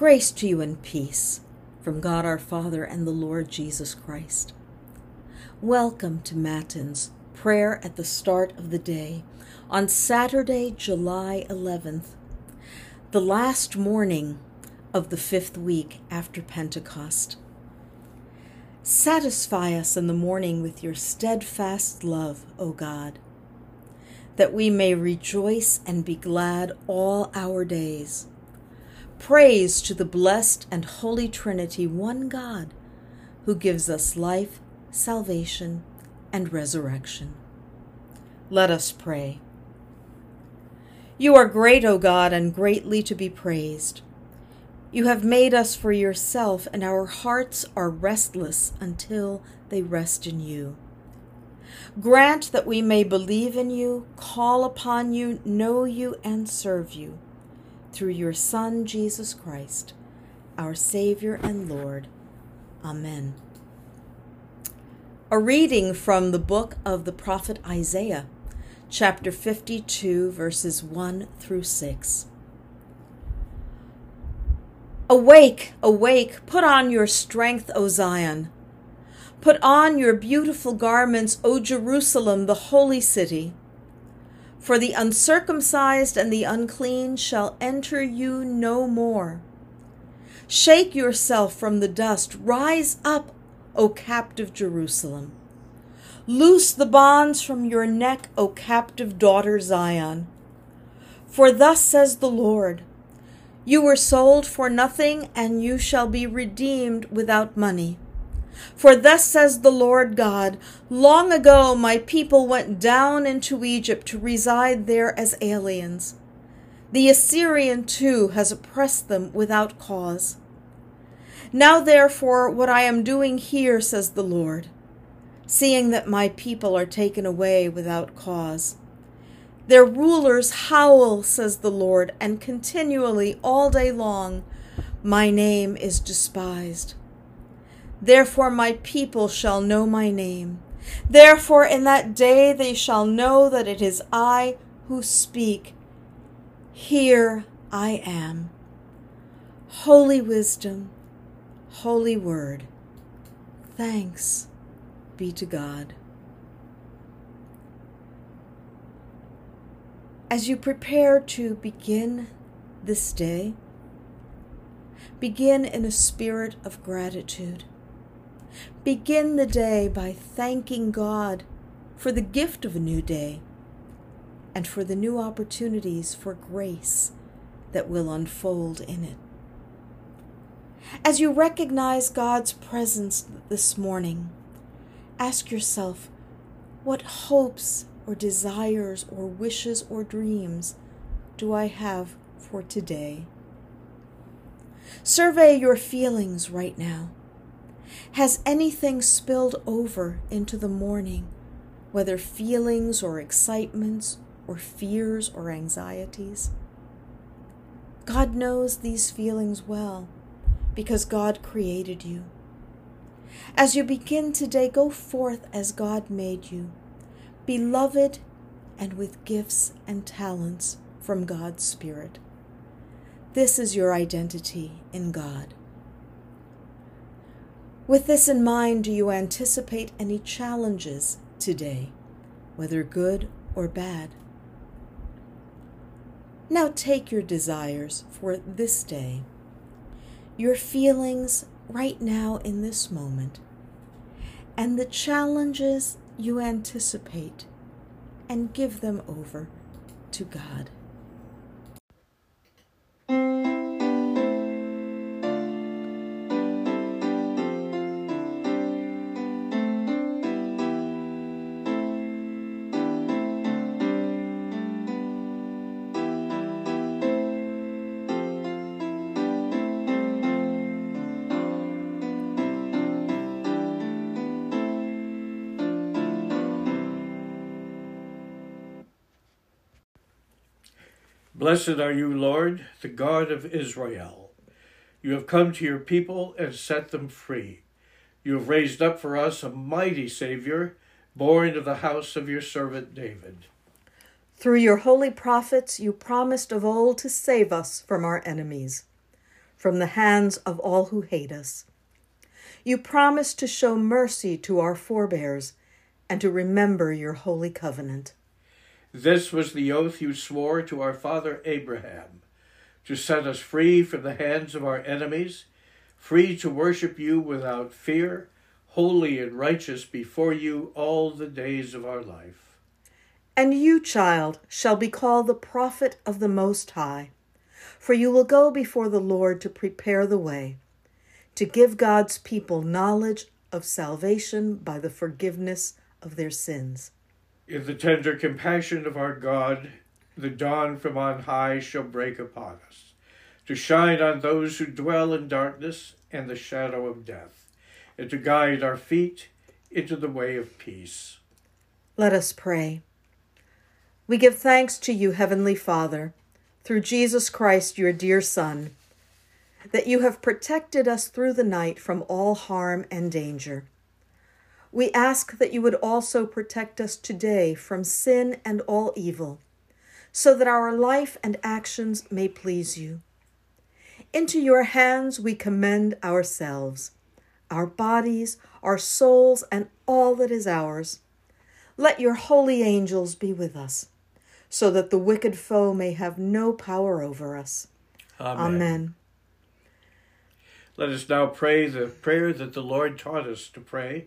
Grace to you and peace from God our Father and the Lord Jesus Christ. Welcome to Matins, prayer at the start of the day, on Saturday, July 11th, the last morning of the fifth week after Pentecost. Satisfy us in the morning with your steadfast love, O God, that we may rejoice and be glad all our days. Praise to the blessed and holy Trinity, one God, who gives us life, salvation, and resurrection. Let us pray. You are great, O God, and greatly to be praised. You have made us for yourself, and our hearts are restless until they rest in you. Grant that we may believe in you, call upon you, know you, and serve you through your Son, Jesus Christ, our Savior and Lord. Amen. A reading from the book of the prophet Isaiah, chapter 52, verses 1 through 6. Awake, awake, put on your strength, O Zion. Put on your beautiful garments, O Jerusalem, the holy city. For the uncircumcised and the unclean shall enter you no more. Shake yourself from the dust. Rise up, O captive Jerusalem. Loose the bonds from your neck, O captive daughter Zion. For thus says the Lord You were sold for nothing, and you shall be redeemed without money. For thus says the Lord God Long ago my people went down into Egypt to reside there as aliens. The Assyrian too has oppressed them without cause. Now therefore, what I am doing here, says the Lord, seeing that my people are taken away without cause. Their rulers howl, says the Lord, and continually all day long, my name is despised. Therefore my people shall know my name. Therefore in that day they shall know that it is I who speak. Here I am. Holy wisdom, holy word. Thanks be to God. As you prepare to begin this day, begin in a spirit of gratitude. Begin the day by thanking God for the gift of a new day and for the new opportunities for grace that will unfold in it. As you recognize God's presence this morning, ask yourself what hopes or desires or wishes or dreams do I have for today? Survey your feelings right now. Has anything spilled over into the morning, whether feelings or excitements or fears or anxieties? God knows these feelings well because God created you. As you begin today, go forth as God made you, beloved and with gifts and talents from God's Spirit. This is your identity in God. With this in mind, do you anticipate any challenges today, whether good or bad? Now take your desires for this day, your feelings right now in this moment, and the challenges you anticipate, and give them over to God. Blessed are you, Lord, the God of Israel. You have come to your people and set them free. You have raised up for us a mighty Savior, born of the house of your servant David. Through your holy prophets, you promised of old to save us from our enemies, from the hands of all who hate us. You promised to show mercy to our forebears and to remember your holy covenant. This was the oath you swore to our father Abraham to set us free from the hands of our enemies, free to worship you without fear, holy and righteous before you all the days of our life. And you, child, shall be called the prophet of the Most High, for you will go before the Lord to prepare the way, to give God's people knowledge of salvation by the forgiveness of their sins. In the tender compassion of our God, the dawn from on high shall break upon us, to shine on those who dwell in darkness and the shadow of death, and to guide our feet into the way of peace. Let us pray. We give thanks to you, Heavenly Father, through Jesus Christ, your dear Son, that you have protected us through the night from all harm and danger. We ask that you would also protect us today from sin and all evil, so that our life and actions may please you. Into your hands we commend ourselves, our bodies, our souls, and all that is ours. Let your holy angels be with us so that the wicked foe may have no power over us. Amen. Amen. Let us now pray the prayer that the Lord taught us to pray.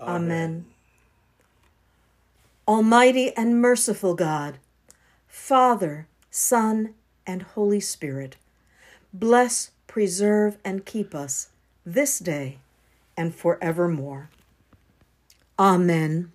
Amen. Almighty and merciful God, Father, Son, and Holy Spirit, bless, preserve, and keep us this day and forevermore. Amen.